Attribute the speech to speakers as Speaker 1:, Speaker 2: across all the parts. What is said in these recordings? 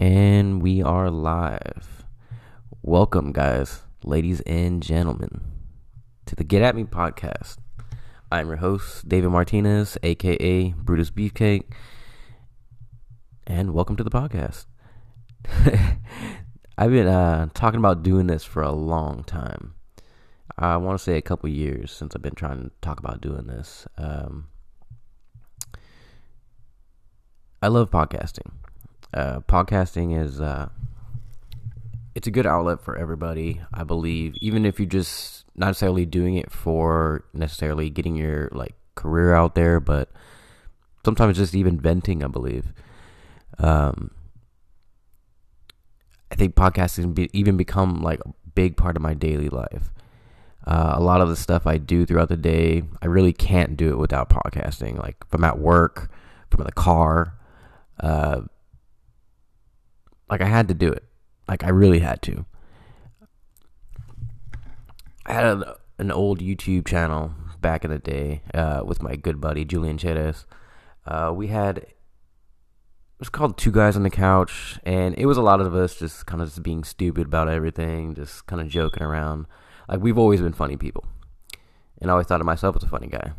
Speaker 1: And we are live. Welcome, guys, ladies and gentlemen, to the Get At Me podcast. I'm your host, David Martinez, aka Brutus Beefcake, and welcome to the podcast. I've been uh, talking about doing this for a long time. I want to say a couple years since I've been trying to talk about doing this. Um, I love podcasting. Uh, podcasting is uh, it's a good outlet for everybody. I believe, even if you're just not necessarily doing it for necessarily getting your like career out there, but sometimes just even venting. I believe. Um, I think podcasting be, even become like a big part of my daily life. Uh, a lot of the stuff I do throughout the day, I really can't do it without podcasting. Like if I'm at work, from the car, uh, like I had to do it. Like I really had to. I had a, an old YouTube channel back in the day uh, with my good buddy Julian Chedes. Uh, we had it was called Two Guys on the Couch, and it was a lot of us just kind of just being stupid about everything, just kind of joking around. Like we've always been funny people, and I always thought of myself as a funny guy.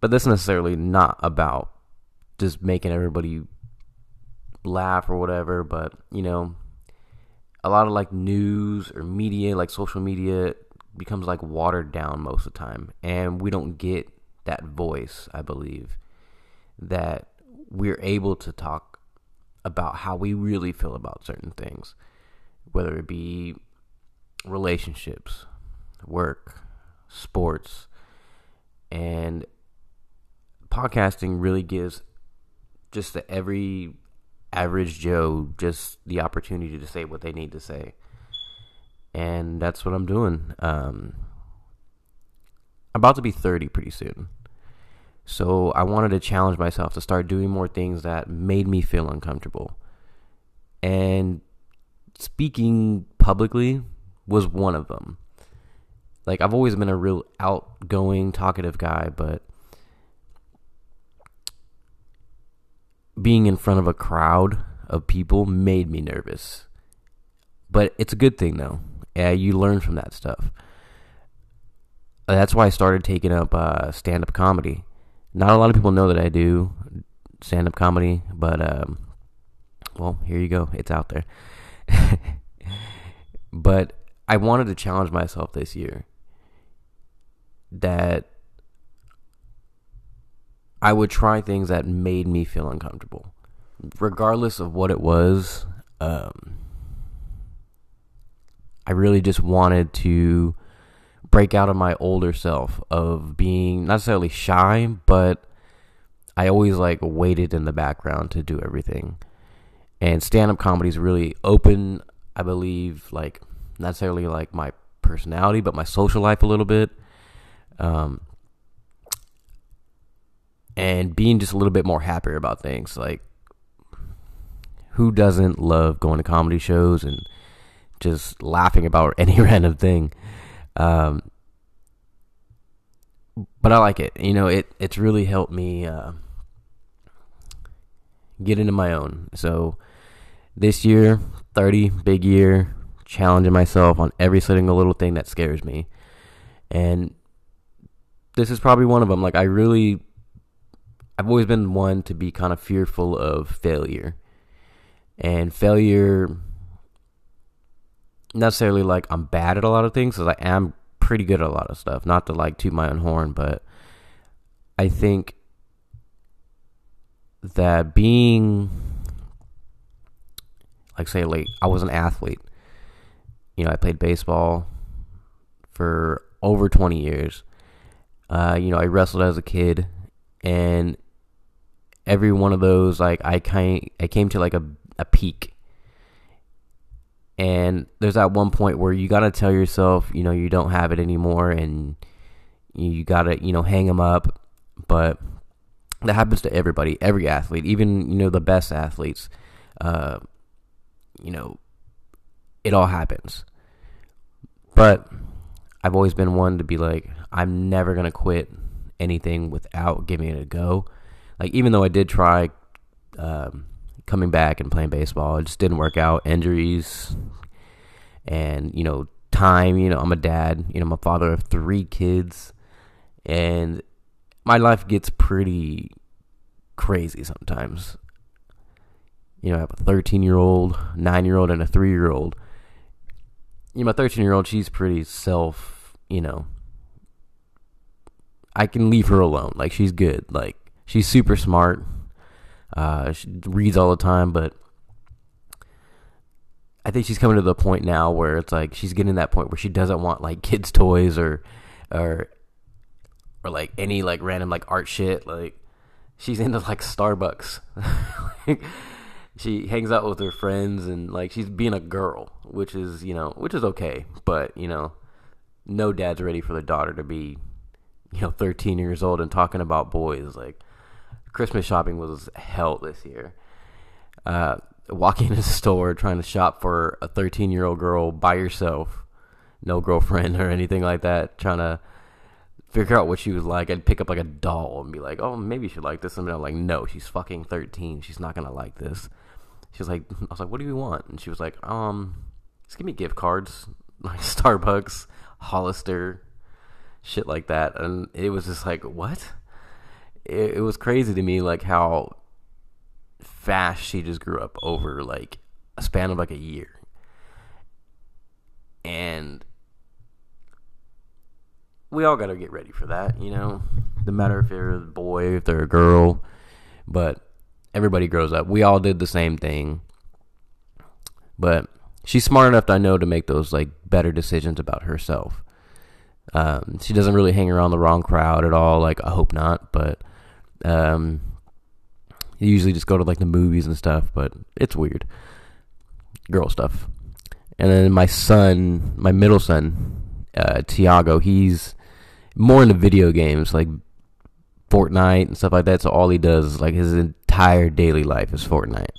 Speaker 1: But this is necessarily not about just making everybody laugh or whatever, but you know, a lot of like news or media, like social media, becomes like watered down most of the time, and we don't get that voice. I believe that we're able to talk about how we really feel about certain things, whether it be relationships, work, sports, and podcasting really gives just the every average Joe just the opportunity to say what they need to say. And that's what I'm doing. Um, I'm about to be 30 pretty soon. So I wanted to challenge myself to start doing more things that made me feel uncomfortable. And speaking publicly was one of them. Like I've always been a real outgoing, talkative guy, but being in front of a crowd of people made me nervous. But it's a good thing though. Yeah, you learn from that stuff. That's why I started taking up uh, stand up comedy. Not a lot of people know that I do stand up comedy, but um, well, here you go. It's out there. but I wanted to challenge myself this year that I would try things that made me feel uncomfortable, regardless of what it was. Um, I really just wanted to break out of my older self of being not necessarily shy, but I always like waited in the background to do everything. And stand up comedy is really open, I believe, like not necessarily like my personality, but my social life a little bit. Um, and being just a little bit more happier about things. Like, who doesn't love going to comedy shows and just laughing about any random thing? Um, but I like it. You know, it it's really helped me uh, get into my own. So this year, thirty big year, challenging myself on every single little thing that scares me, and this is probably one of them. Like I really I've always been one to be kind of fearful of failure. And failure, necessarily like I'm bad at a lot of things, because I am pretty good at a lot of stuff. Not to like toot my own horn, but I think that being, like, say, like, I was an athlete. You know, I played baseball for over 20 years. Uh, you know, I wrestled as a kid, and every one of those like I kind I came to like a a peak. And there's that one point where you got to tell yourself, you know, you don't have it anymore and you got to, you know, hang them up, but that happens to everybody, every athlete, even, you know, the best athletes. Uh you know, it all happens. But I've always been one to be like I'm never to quit anything without giving it a go like even though I did try um, coming back and playing baseball. It just didn't work out. Injuries and, you know, time. You know, I'm a dad. You know, I'm a father of three kids. And my life gets pretty crazy sometimes. You know, I have a 13 year old, 9 year old, and a 3 year old. You know, my 13 year old, she's pretty self, you know, I can leave her alone. Like, she's good. Like, she's super smart. Uh, she reads all the time, but I think she's coming to the point now where it's like she's getting that point where she doesn't want like kids' toys or or or like any like random like art shit. Like she's into like Starbucks. like, she hangs out with her friends and like she's being a girl, which is you know which is okay. But you know, no dad's ready for the daughter to be you know 13 years old and talking about boys. Like Christmas shopping was hell this year. Uh, walking in a store trying to shop for a 13 year old girl by yourself, no girlfriend or anything like that, trying to figure out what she was like. I'd pick up like a doll and be like, oh, maybe she'd like this. And I'm like, no, she's fucking 13. She's not going to like this. She was like, I was like, what do you want? And she was like, um, just give me gift cards, like Starbucks, Hollister, shit like that. And it was just like, what? It, it was crazy to me, like how fast she just grew up over like a span of like a year. And we all got to get ready for that, you know. No matter if they're a boy, if they're a girl, but everybody grows up. We all did the same thing. But she's smart enough, I know, to make those like better decisions about herself. Um, she doesn't really hang around the wrong crowd at all. Like I hope not, but um, you usually just go to like the movies and stuff. But it's weird, girl stuff. And then my son, my middle son, uh, Tiago, he's more into video games like Fortnite and stuff like that. So all he does is like his entire daily life is Fortnite,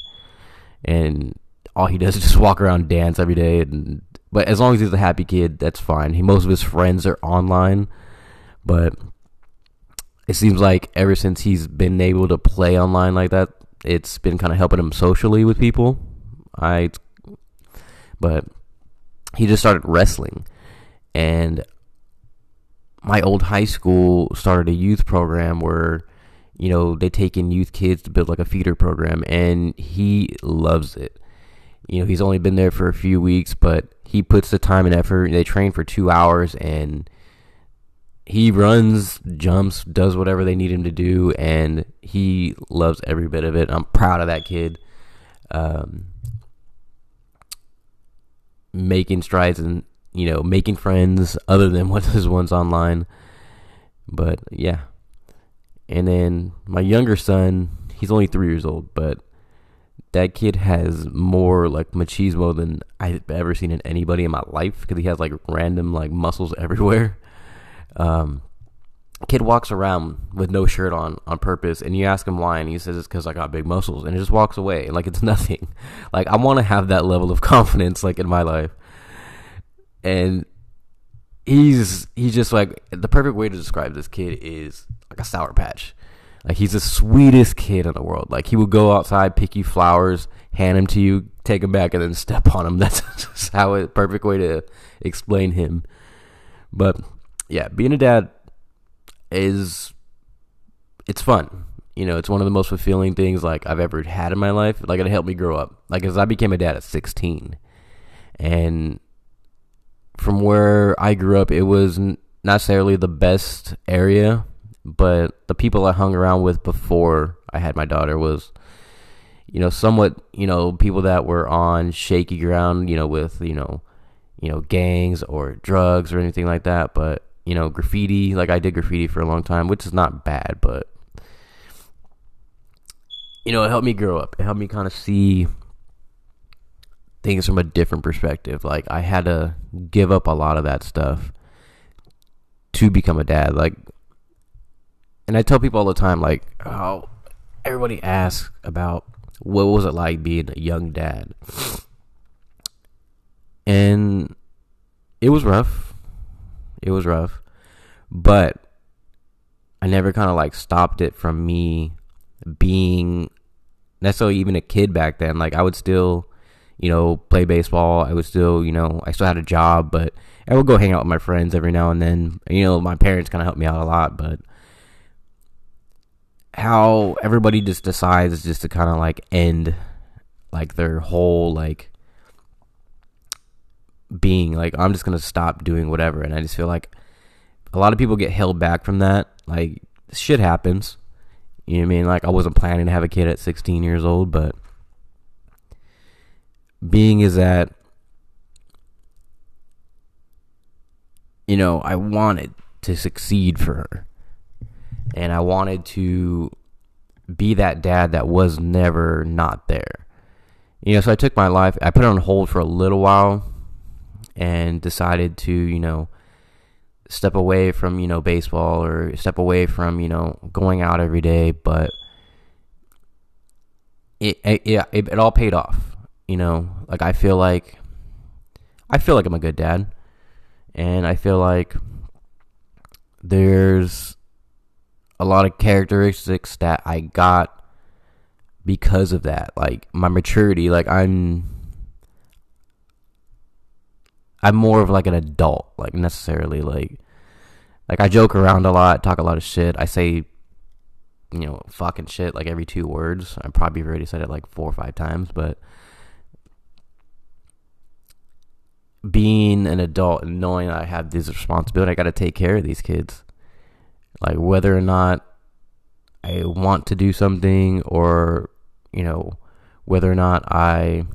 Speaker 1: and all he does is just walk around, dance every day. And but as long as he's a happy kid, that's fine. He most of his friends are online, but it seems like ever since he's been able to play online like that, it's been kind of helping him socially with people. I, but he just started wrestling, and my old high school started a youth program where you know they take in youth kids to build like a feeder program and he loves it you know he's only been there for a few weeks but he puts the time and effort they train for two hours and he runs jumps does whatever they need him to do and he loves every bit of it i'm proud of that kid um, making strides and you know, making friends other than what his ones online. But yeah. And then my younger son, he's only three years old, but that kid has more like machismo than I've ever seen in anybody in my life because he has like random like muscles everywhere. Um, kid walks around with no shirt on on purpose, and you ask him why, and he says it's because I got big muscles, and he just walks away like it's nothing. Like I want to have that level of confidence like in my life and he's he's just like the perfect way to describe this kid is like a sour patch. Like he's the sweetest kid in the world. Like he would go outside, pick you flowers, hand them to you, take them back, and then step on them. That's how a perfect way to explain him. But yeah, being a dad is it's fun. You know, it's one of the most fulfilling things like I've ever had in my life. Like it helped me grow up. Like as I became a dad at 16, and from where I grew up, it was not necessarily the best area, but the people I hung around with before I had my daughter was, you know, somewhat, you know, people that were on shaky ground, you know, with, you know, you know, gangs or drugs or anything like that. But, you know, graffiti, like I did graffiti for a long time, which is not bad, but, you know, it helped me grow up. It helped me kind of see things from a different perspective. Like I had to give up a lot of that stuff to become a dad. Like, and I tell people all the time, like, oh, everybody asks about what was it like being a young dad, and it was rough. It was rough, but I never kind of like stopped it from me being necessarily even a kid back then. Like I would still, you know, play baseball. I would still, you know, I still had a job, but I would go hang out with my friends every now and then. You know, my parents kind of helped me out a lot, but how everybody just decides just to kind of like end like their whole like being like I'm just gonna stop doing whatever, and I just feel like a lot of people get held back from that. Like shit happens. You know what I mean? Like I wasn't planning to have a kid at 16 years old, but being is that you know, I wanted to succeed for her. And I wanted to be that dad that was never not there. You know, so I took my life, I put it on hold for a little while and decided to, you know, step away from, you know, baseball or step away from, you know, going out every day, but it it, it, it all paid off, you know? Like I feel like I feel like I'm a good dad and I feel like there's a lot of characteristics that I got because of that. Like my maturity, like I'm I'm more of like an adult, like necessarily like like I joke around a lot, talk a lot of shit. I say you know, fucking shit like every two words. I probably already said it like four or five times, but being an adult and knowing I have this responsibility, I got to take care of these kids. Like whether or not I want to do something or, you know, whether or not I,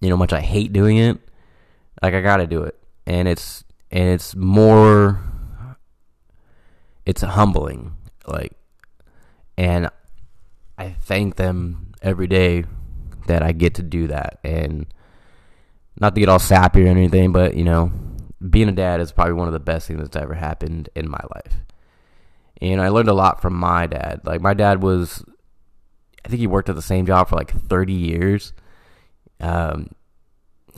Speaker 1: you know, much I hate doing it, like I got to do it. And it's and it's more it's humbling like and I thank them every day that I get to do that and not to get all sappy or anything, but you know, being a dad is probably one of the best things that's ever happened in my life. And I learned a lot from my dad. Like my dad was, I think he worked at the same job for like 30 years. Um,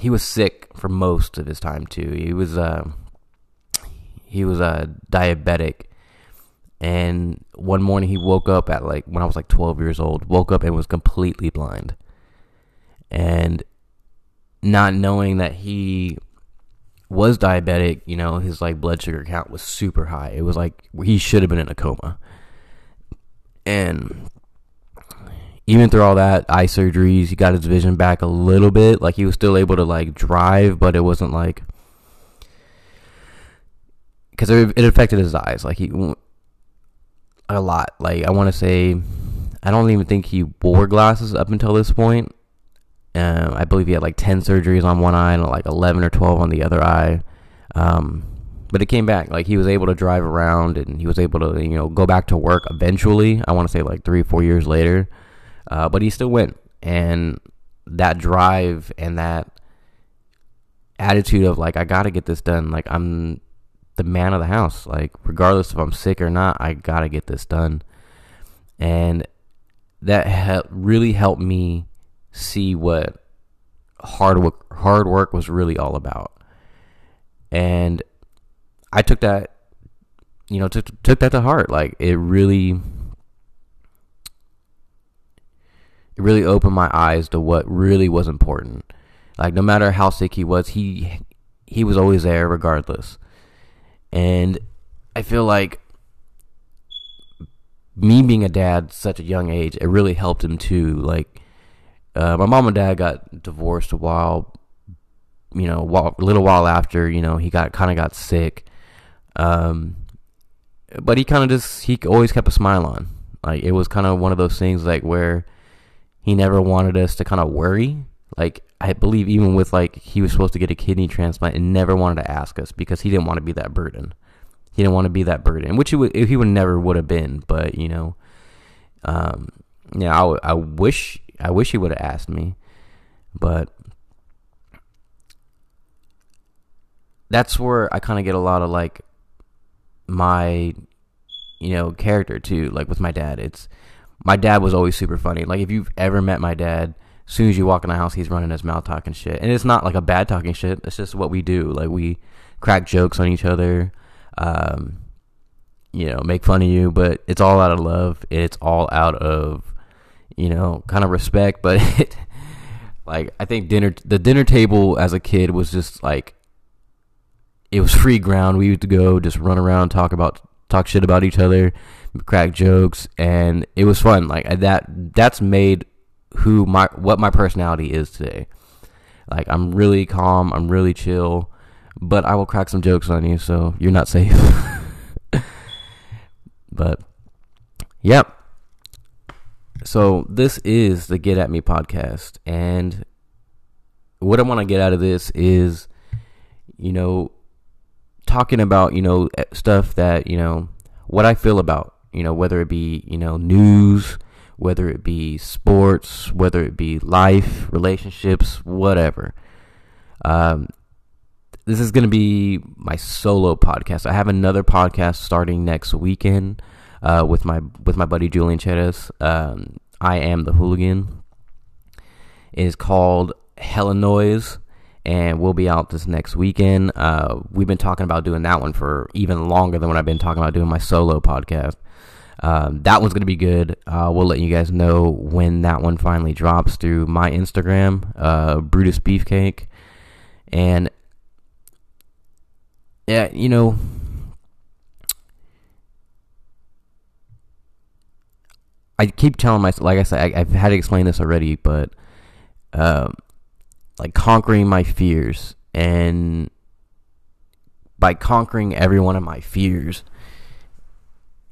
Speaker 1: he was sick for most of his time too. He was, uh, he was a uh, diabetic. And one morning he woke up at like when I was like 12 years old, woke up and was completely blind. And not knowing that he was diabetic, you know, his like blood sugar count was super high. It was like he should have been in a coma. And even through all that eye surgeries, he got his vision back a little bit. Like he was still able to like drive, but it wasn't like because it, it affected his eyes. Like he a lot. Like I want to say, I don't even think he wore glasses up until this point. Um, I believe he had like 10 surgeries on one eye and like 11 or 12 on the other eye. Um, but it came back. Like he was able to drive around and he was able to, you know, go back to work eventually. I want to say like three, four years later. Uh, but he still went. And that drive and that attitude of like, I got to get this done. Like I'm the man of the house. Like regardless if I'm sick or not, I got to get this done. And that ha- really helped me see what hard work, hard work was really all about. And I took that, you know, took took that to heart. Like it really, it really opened my eyes to what really was important. Like no matter how sick he was, he he was always there regardless. And I feel like me being a dad such a young age, it really helped him too. Like uh, my mom and dad got divorced a while, you know, while, a little while after, you know, he got kind of got sick. Um, but he kind of just he always kept a smile on. Like it was kind of one of those things like where he never wanted us to kind of worry. Like I believe even with like he was supposed to get a kidney transplant and never wanted to ask us because he didn't want to be that burden. He didn't want to be that burden, which he would he would never would have been. But you know, um, yeah, I, I wish I wish he would have asked me, but that's where I kind of get a lot of like my you know character too. Like with my dad, it's my dad was always super funny. Like if you've ever met my dad, as soon as you walk in the house, he's running his mouth talking shit, and it's not like a bad talking shit. It's just what we do. Like we crack jokes on each other. Um, you know, make fun of you, but it's all out of love. It's all out of you know, kind of respect, but it, like I think dinner the dinner table as a kid was just like it was free ground. We used to go just run around, talk about talk shit about each other, crack jokes, and it was fun. Like that that's made who my what my personality is today. Like I'm really calm, I'm really chill, but I will crack some jokes on you, so you're not safe. but yep. So this is the Get at Me podcast and what I want to get out of this is you know talking about, you know, stuff that, you know, what I feel about, you know, whether it be, you know, news, whether it be sports, whether it be life, relationships, whatever. Um, this is going to be my solo podcast. I have another podcast starting next weekend uh, with my with my buddy Julian Cheres. Um, I am the hooligan. It is called Hella Noise, and we'll be out this next weekend. Uh, we've been talking about doing that one for even longer than what I've been talking about doing my solo podcast. Um, that one's going to be good. Uh, we'll let you guys know when that one finally drops through my Instagram, uh, Brutus Beefcake. And yeah, you know, I keep telling myself, like I said, I, have had to explain this already, but um, like conquering my fears. And by conquering every one of my fears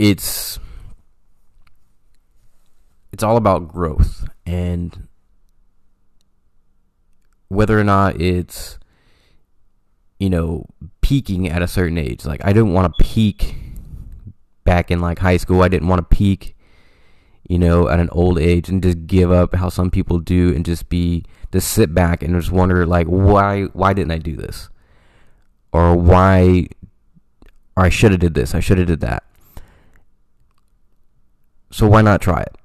Speaker 1: it's it's all about growth. And whether or not it's you know peaking at a certain age. Like i didn't want to peak back in like high school. I didn't want to peak you know at an old age and just give up how some people do and just be just sit back and just wonder like why why didn't I do this? Or why or I should have did this, I should have did that. So why not try it?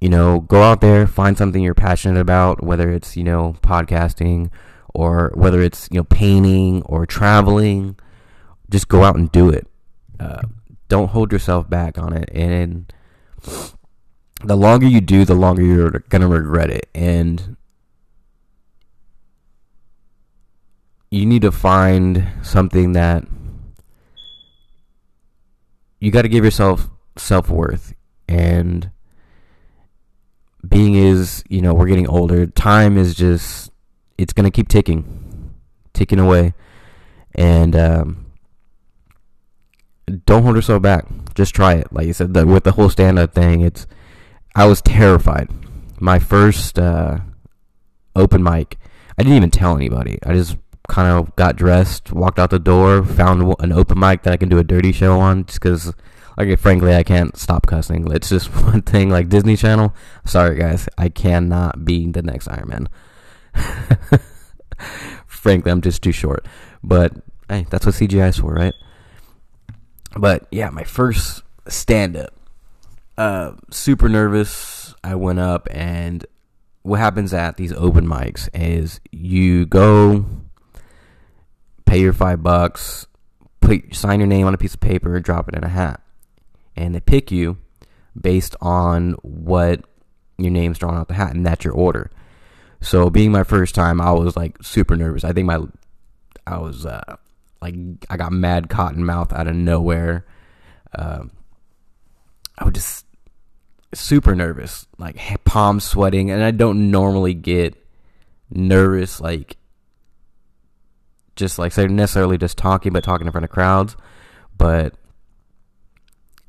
Speaker 1: You know, go out there, find something you're passionate about, whether it's, you know, podcasting or whether it's, you know, painting or traveling. Just go out and do it. Uh, don't hold yourself back on it. And the longer you do, the longer you're going to regret it. And you need to find something that you got to give yourself self worth. And being is, you know, we're getting older. Time is just, it's going to keep ticking, ticking away. And, um, don't hold yourself back. Just try it. Like you said, the, with the whole stand up thing, it's, I was terrified. My first, uh, open mic, I didn't even tell anybody. I just kind of got dressed, walked out the door, found an open mic that I can do a dirty show on, just because, like, frankly, I can't stop cussing. It's just one thing, like Disney Channel. Sorry, guys, I cannot be the next Iron Man. frankly, I'm just too short. But hey, that's what CGI is for, right? But yeah, my first stand up. Uh, super nervous. I went up and what happens at these open mics is you go pay your five bucks, put sign your name on a piece of paper, drop it in a hat, and they pick you based on what your name's drawn out the hat, and that's your order. So, being my first time, I was like super nervous. I think my, I was uh, like, I got mad cotton mouth out of nowhere. Uh, I was just super nervous, like palms sweating, and I don't normally get nervous like just like say necessarily just talking, but talking in front of crowds. But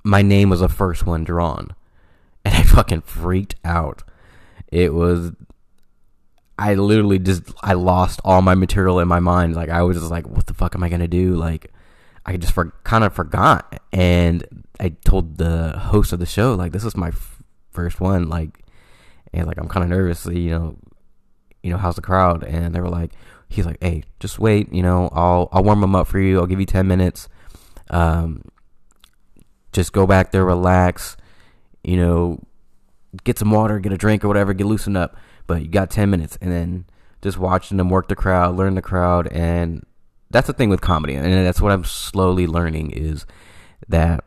Speaker 1: my name was the first one drawn, and I fucking freaked out. It was, I literally just I lost all my material in my mind. Like I was just like, what the fuck am I gonna do? Like I just for, kind of forgot, and I told the host of the show like this is my f- first one, like, and like I'm kind of nervous, you know, you know how's the crowd, and they were like he's like, "Hey, just wait. You know, I'll I'll warm them up for you. I'll give you ten minutes. Um, just go back there, relax. You know, get some water, get a drink or whatever, get loosened up. But you got ten minutes, and then just watching them work the crowd, learn the crowd, and that's the thing with comedy, and that's what I'm slowly learning is that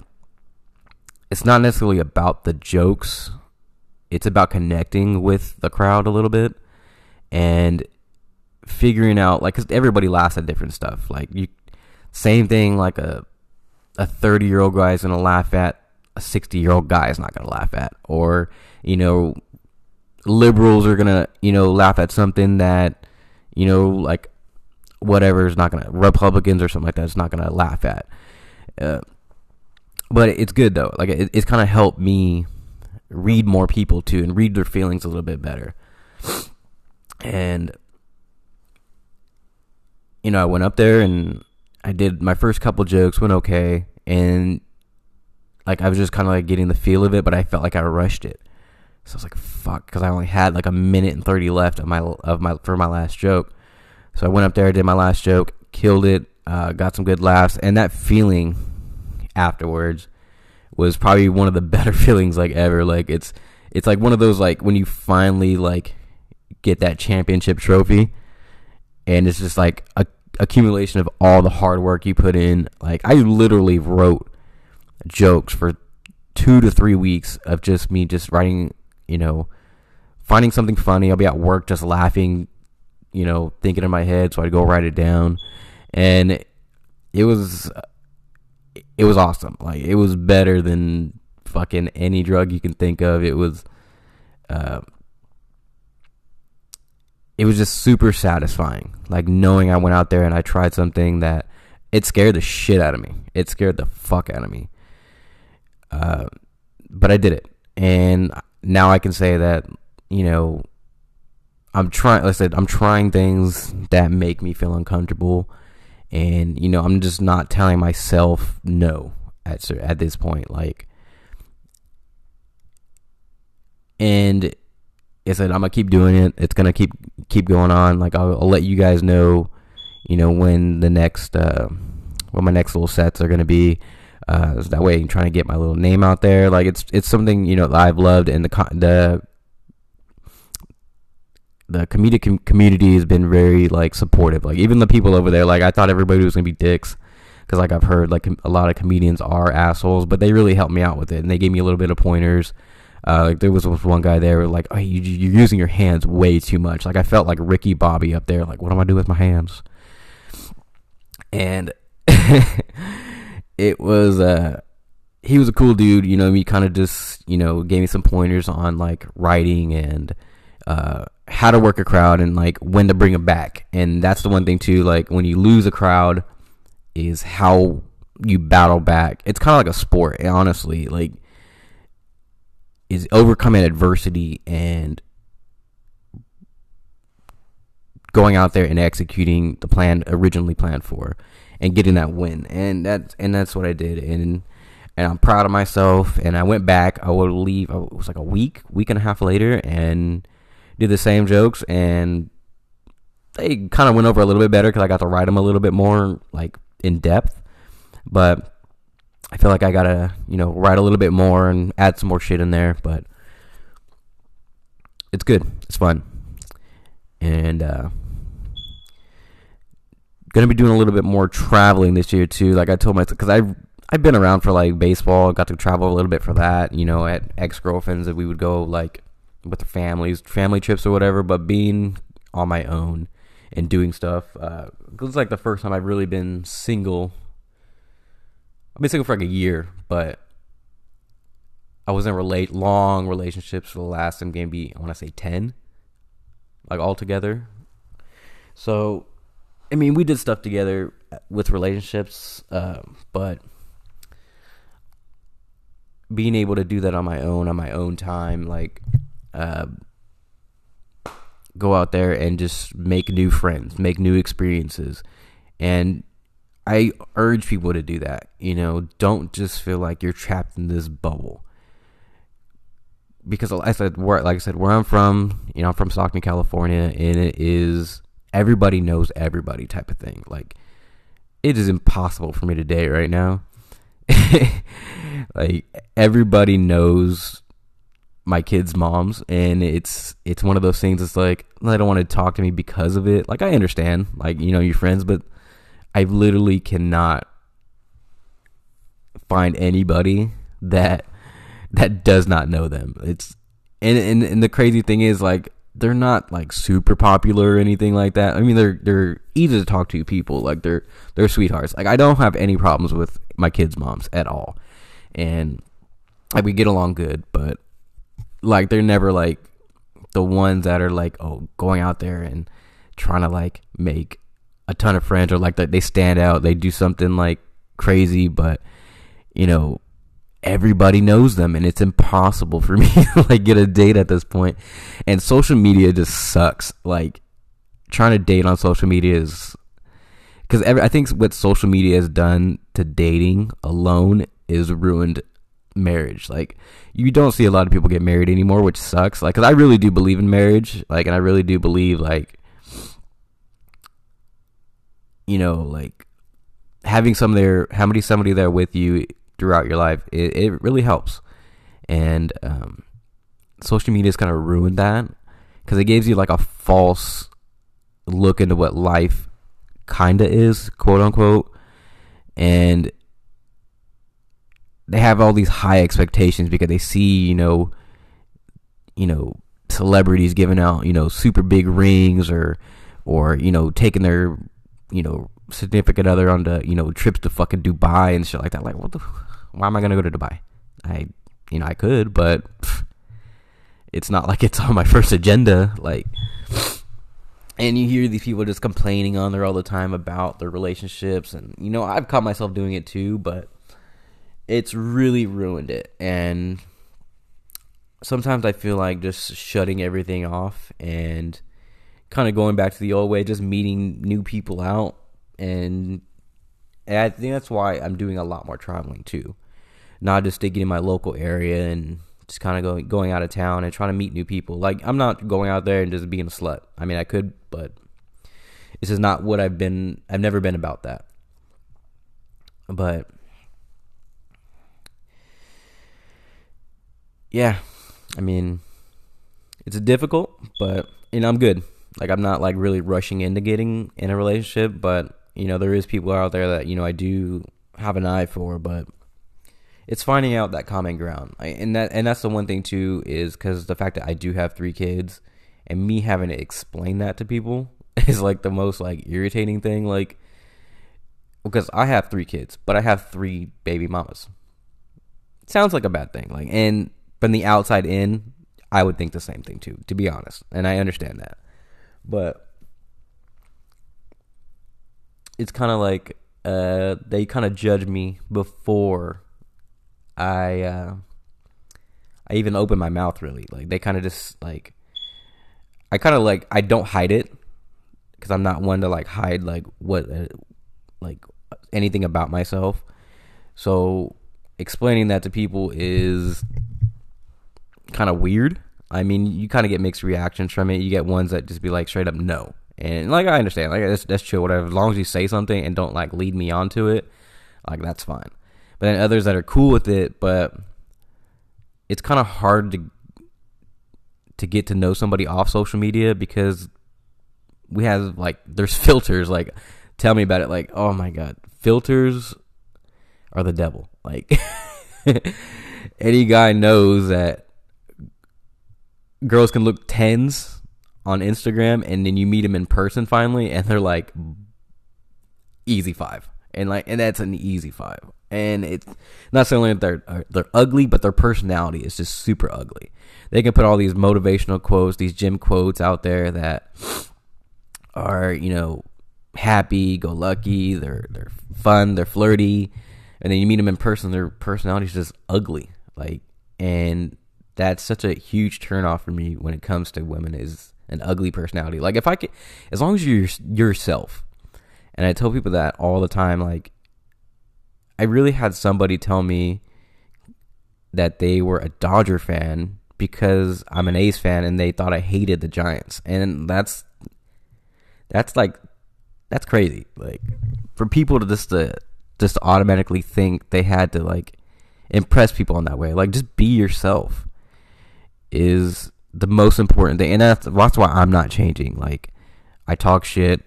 Speaker 1: it's not necessarily about the jokes it's about connecting with the crowd a little bit and figuring out like cuz everybody laughs at different stuff. Like you same thing like a a 30-year-old guy is to laugh at a 60-year-old guy is not to laugh at or you know liberals are to, you know, laugh at something that you know like whatever is not to Republicans or something like that is not to laugh at. Uh, but it's good though. Like it, it's kind of helped me read more people too and read their feelings a little bit better. And you know, I went up there and I did my first couple jokes went okay and like I was just kind of like getting the feel of it, but I felt like I rushed it. So I was like, "Fuck," because I only had like a minute and thirty left of my of my for my last joke. So I went up there, did my last joke, killed it, uh, got some good laughs, and that feeling afterwards was probably one of the better feelings like ever. Like it's it's like one of those like when you finally like get that championship trophy and it's just like a accumulation of all the hard work you put in. Like I literally wrote jokes for 2 to 3 weeks of just me just writing, you know, finding something funny. I'll be at work just laughing, you know, thinking in my head, so I'd go write it down. And it was it was awesome. Like it was better than fucking any drug you can think of. It was uh it was just super satisfying. Like knowing I went out there and I tried something that it scared the shit out of me. It scared the fuck out of me. Uh, but I did it, and now I can say that you know I'm trying. Like I said, I'm trying things that make me feel uncomfortable, and you know I'm just not telling myself no at at this point. Like, and I said I'm gonna keep doing it. It's gonna keep keep going on. Like I'll, I'll let you guys know, you know, when the next uh, when my next little sets are gonna be. Uh, so that way, I'm trying to get my little name out there. Like it's it's something you know I've loved, and the the the comedic com- community has been very like supportive. Like even the people over there, like I thought everybody was gonna be dicks because like I've heard like a lot of comedians are assholes, but they really helped me out with it, and they gave me a little bit of pointers. Uh, like there was one guy there like, oh, you, you're using your hands way too much. Like I felt like Ricky Bobby up there. Like what am I doing with my hands? And it was uh he was a cool dude. You know, he kind of just you know gave me some pointers on like writing and uh how to work a crowd and like when to bring them back. And that's the one thing too. Like when you lose a crowd, is how you battle back. It's kind of like a sport, honestly. Like is overcoming adversity and going out there and executing the plan originally planned for and getting that win. And that's and that's what I did. And and I'm proud of myself. And I went back. I would leave it was like a week week and a half later and did the same jokes. And they kind of went over a little bit better because I got to write them a little bit more like in depth. But I feel like I gotta, you know, write a little bit more and add some more shit in there, but it's good. It's fun. And uh gonna be doing a little bit more traveling this year too. Like I told myself cuz I've I've been around for like baseball, got to travel a little bit for that, you know, at ex-girlfriends that we would go like with the families, family trips or whatever, but being on my own and doing stuff uh it's like the first time I've really been single I've been single for like a year, but I was in relate long relationships for the last I'm gonna be I want to say ten, like all together. So, I mean, we did stuff together with relationships, uh, but being able to do that on my own, on my own time, like uh, go out there and just make new friends, make new experiences, and I urge people to do that. You know, don't just feel like you're trapped in this bubble. Because like I said, where like I said, where I'm from, you know, I'm from Stockton, California, and it is everybody knows everybody type of thing. Like it is impossible for me to date right now. like everybody knows my kids' moms, and it's it's one of those things. It's like they don't want to talk to me because of it. Like I understand, like you know, your friends, but I literally cannot find anybody that that does not know them. It's and, and and the crazy thing is like they're not like super popular or anything like that. I mean, they're they're easy to talk to people. Like they're they're sweethearts. Like I don't have any problems with my kids' moms at all, and like we get along good. But like they're never like the ones that are like oh going out there and trying to like make a ton of friends or like that they stand out. They do something like crazy, but you know everybody knows them and it's impossible for me to like get a date at this point. And social media just sucks. Like trying to date on social media is because i think what social media has done to dating alone is ruined marriage. Like you don't see a lot of people get married anymore which sucks. Like because i really do believe in marriage like and i really do believe like you know like having some there having somebody there with you throughout your life, it, it really helps. And um, social media has kind of ruined that because it gives you like a false look into what life kind of is, quote unquote. And they have all these high expectations because they see, you know, you know, celebrities giving out, you know, super big rings or, or you know, taking their, you know, significant other on the, you know, trips to fucking Dubai and shit like that. Like, what the, why am I gonna go to Dubai? I, you know, I could, but it's not like it's on my first agenda. Like, and you hear these people just complaining on there all the time about their relationships, and you know, I've caught myself doing it too, but it's really ruined it. And sometimes I feel like just shutting everything off and kind of going back to the old way, just meeting new people out and and I think that's why I'm doing a lot more traveling too. Not just sticking in my local area and just kind of going going out of town and trying to meet new people. Like I'm not going out there and just being a slut. I mean, I could, but this is not what I've been. I've never been about that. But yeah, I mean, it's difficult, but you know, I'm good. Like I'm not like really rushing into getting in a relationship, but you know, there is people out there that, you know, I do have an eye for, but it's finding out that common ground. I, and that and that's the one thing too is cuz the fact that I do have 3 kids and me having to explain that to people is like the most like irritating thing like because I have 3 kids, but I have 3 baby mamas. Sounds like a bad thing. Like and from the outside in, I would think the same thing too, to be honest. And I understand that. But it's kind of like uh, they kind of judge me before I uh, I even open my mouth. Really, like they kind of just like I kind of like I don't hide it because I'm not one to like hide like what uh, like anything about myself. So explaining that to people is kind of weird. I mean, you kind of get mixed reactions from it. You get ones that just be like straight up no, and like I understand, like that's that's chill, whatever. As long as you say something and don't like lead me onto it, like that's fine. But then others that are cool with it, but it's kind of hard to to get to know somebody off social media because we have like there's filters. Like, tell me about it. Like, oh my god, filters are the devil. Like, any guy knows that girls can look tens on Instagram and then you meet them in person finally and they're like easy five. And like and that's an easy five. And it's not only that they're uh, they're ugly, but their personality is just super ugly. They can put all these motivational quotes, these gym quotes out there that are, you know, happy, go lucky, they're they're fun, they're flirty, and then you meet them in person, their personality is just ugly. Like and that's such a huge turnoff for me when it comes to women is an ugly personality. Like if I can, as long as you're yourself, and I tell people that all the time. Like I really had somebody tell me that they were a Dodger fan because I'm an A's fan, and they thought I hated the Giants, and that's that's like that's crazy. Like for people to just to just automatically think they had to like impress people in that way. Like just be yourself is the most important thing, and that's that's why I'm not changing. Like, I talk shit.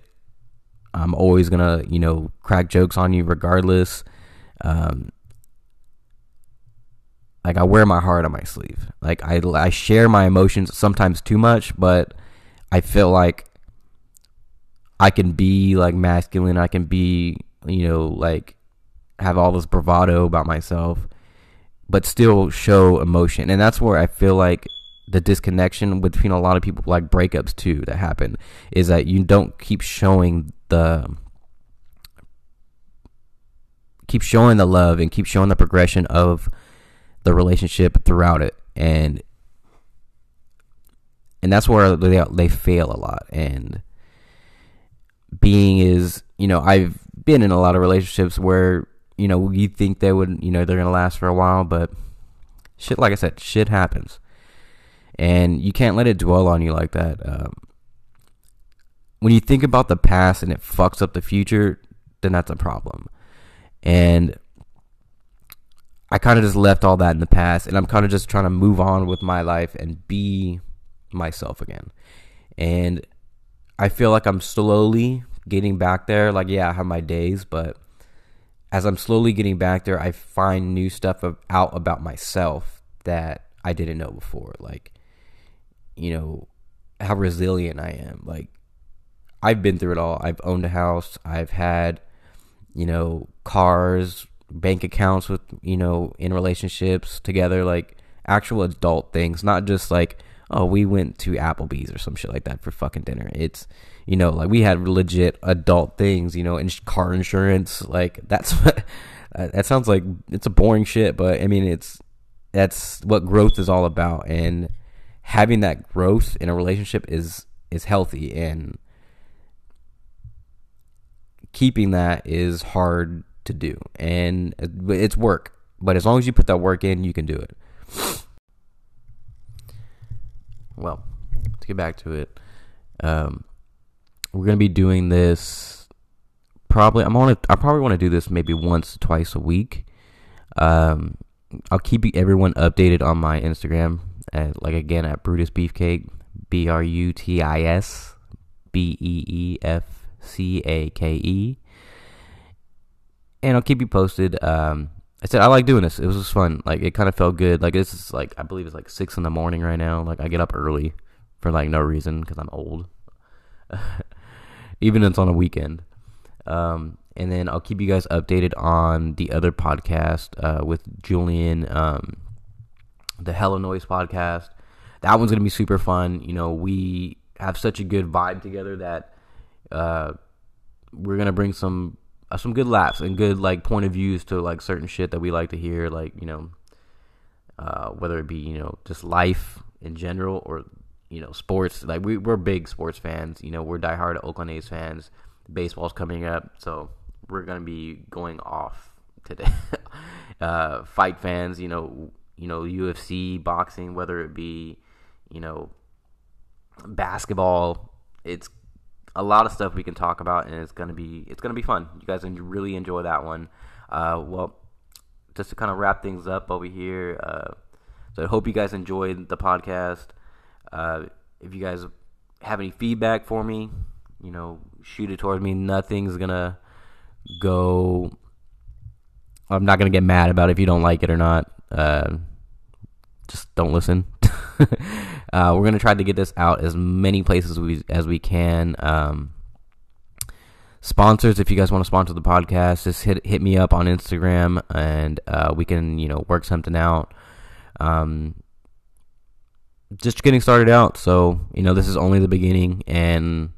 Speaker 1: I'm always gonna, you know, crack jokes on you regardless. Um, like I wear my heart on my sleeve. Like I I share my emotions sometimes too much, but I feel like I can be like masculine. I can be you know like have all this bravado about myself, but still show emotion. And that's where I feel like the disconnection between a lot of people like breakups too that happen is that you don't keep showing the keep showing the love and keep showing the progression of the relationship throughout it and and that's where they they fail a lot and being is you know I've been in a lot of relationships where you know you think they would you know they're gonna last for a while but shit like I said shit happens and you can't let it dwell on you like that um, when you think about the past and it fucks up the future then that's a problem and I kind of just left all that in the past and I'm kind of just trying to move on with my life and be myself again. And I feel like I'm slowly getting back there. Like, yeah, I have my days, but as I'm slowly getting back there, I find new stuff out about myself that I didn't know before. Like, you know, how resilient I am. Like, I've been through it all. I've owned a house. I've had you know, cars, bank accounts with, you know, in relationships together, like actual adult things, not just like, oh, we went to Applebee's or some shit like that for fucking dinner. It's, you know, like we had legit adult things, you know, and car insurance. Like that's what, uh, that sounds like it's a boring shit, but I mean, it's, that's what growth is all about. And having that growth in a relationship is, is healthy and, keeping that is hard to do, and uh, it's work. But as long as you put that work in, you can do it. Well, to get back to it, um, we're gonna be doing this probably. I'm on. I probably want to do this maybe once, twice a week. Um, I'll keep everyone updated on my Instagram, at, like again at Brutus Beefcake, B R U T I S B E E F C A K E. And I'll keep you posted. Um, I said I like doing this. It was just fun. Like it kind of felt good. Like this is like I believe it's like six in the morning right now. Like I get up early for like no reason because I'm old. Even if it's on a weekend. Um, and then I'll keep you guys updated on the other podcast uh, with Julian, um, the Hella Noise podcast. That one's gonna be super fun. You know, we have such a good vibe together that uh, we're gonna bring some uh, some good laughs and good like point of views to like certain shit that we like to hear, like you know, uh, whether it be you know just life in general or you know sports. Like we we're big sports fans. You know, we're diehard Oakland A's fans. Baseball's coming up, so we're gonna be going off today. uh, fight fans, you know, you know UFC, boxing, whether it be you know basketball. It's a lot of stuff we can talk about, and it's gonna be it's gonna be fun. You guys really enjoy that one. Uh, well, just to kind of wrap things up over here. Uh, so I hope you guys enjoyed the podcast. Uh, if you guys have any feedback for me, you know, shoot it towards me. Nothing's gonna go. I'm not gonna get mad about if you don't like it or not. Uh, just don't listen. uh, we're gonna try to get this out as many places we, as we can. Um, sponsors, if you guys want to sponsor the podcast, just hit hit me up on Instagram, and uh, we can you know work something out. Um, just getting started out, so you know this is only the beginning, and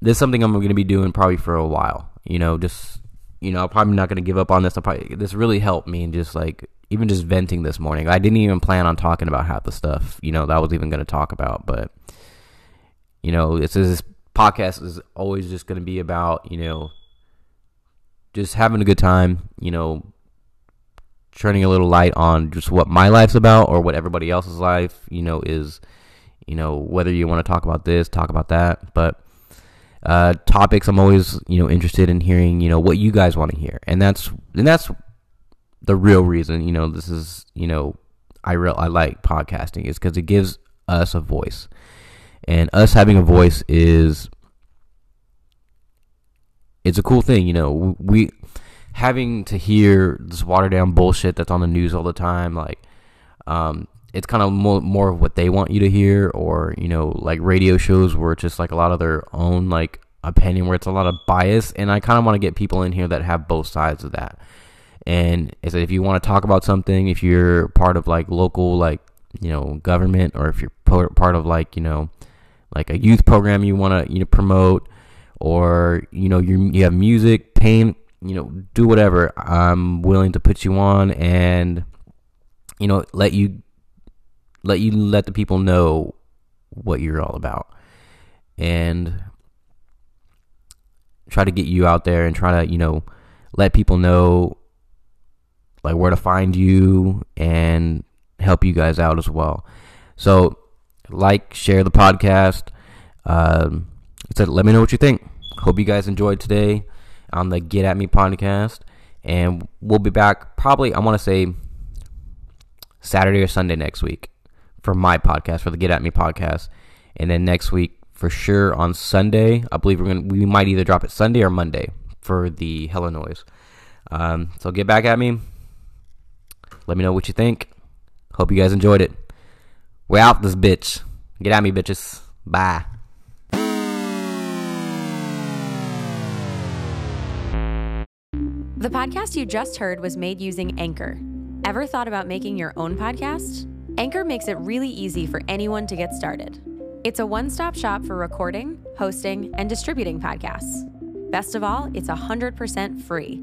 Speaker 1: this is something I'm going to be doing probably for a while. You know, just you know, I'm probably not going to give up on this. I'll probably this really helped me, and just like even just venting this morning. I didn't even plan on talking about half the stuff, you know, that I was even going to talk about. But, you know, this, this podcast is always just going to be about, you know, just having a good time, you know, turning a little light on just what my life's about or what everybody else's life, you know, is, you know, whether you want to talk about this, talk about that. But, uh, topics I'm always, you know, interested in hearing, you know, what you guys want to hear. And that's, and that's the real reason, you know, this is, you know, I real I like podcasting is because it gives us a voice, and us having a voice is it's a cool thing, you know. We having to hear this watered down bullshit that's on the news all the time, like, um, it's kind of more, more of what they want you to hear, or you know, like radio shows where it's just like a lot of their own like opinion, where it's a lot of bias, and I kind of want to get people in here that have both sides of that. And it's if you want to talk about something, if you're part of like local like you know government, or if you're part of like you know like a youth program you want to you know promote, or you know you you have music, paint, you know, do whatever. I'm willing to put you on and you know let you let you let the people know what you're all about and try to get you out there and try to you know let people know like where to find you and help you guys out as well so like share the podcast um, said let me know what you think hope you guys enjoyed today on the get at me podcast and we'll be back probably i want to say saturday or sunday next week for my podcast, for the Get At Me podcast. And then next week, for sure, on Sunday, I believe we're gonna we might either drop it Sunday or Monday for the Hella Noise. Um, so get back at me. Let me know what you think. Hope you guys enjoyed it. We're out this bitch. Get at me, bitches. Bye.
Speaker 2: The podcast you just heard was made using Anchor. Ever thought about making your own podcast? Anchor makes it really easy for anyone to get started. It's a one stop shop for recording, hosting, and distributing podcasts. Best of all, it's 100% free.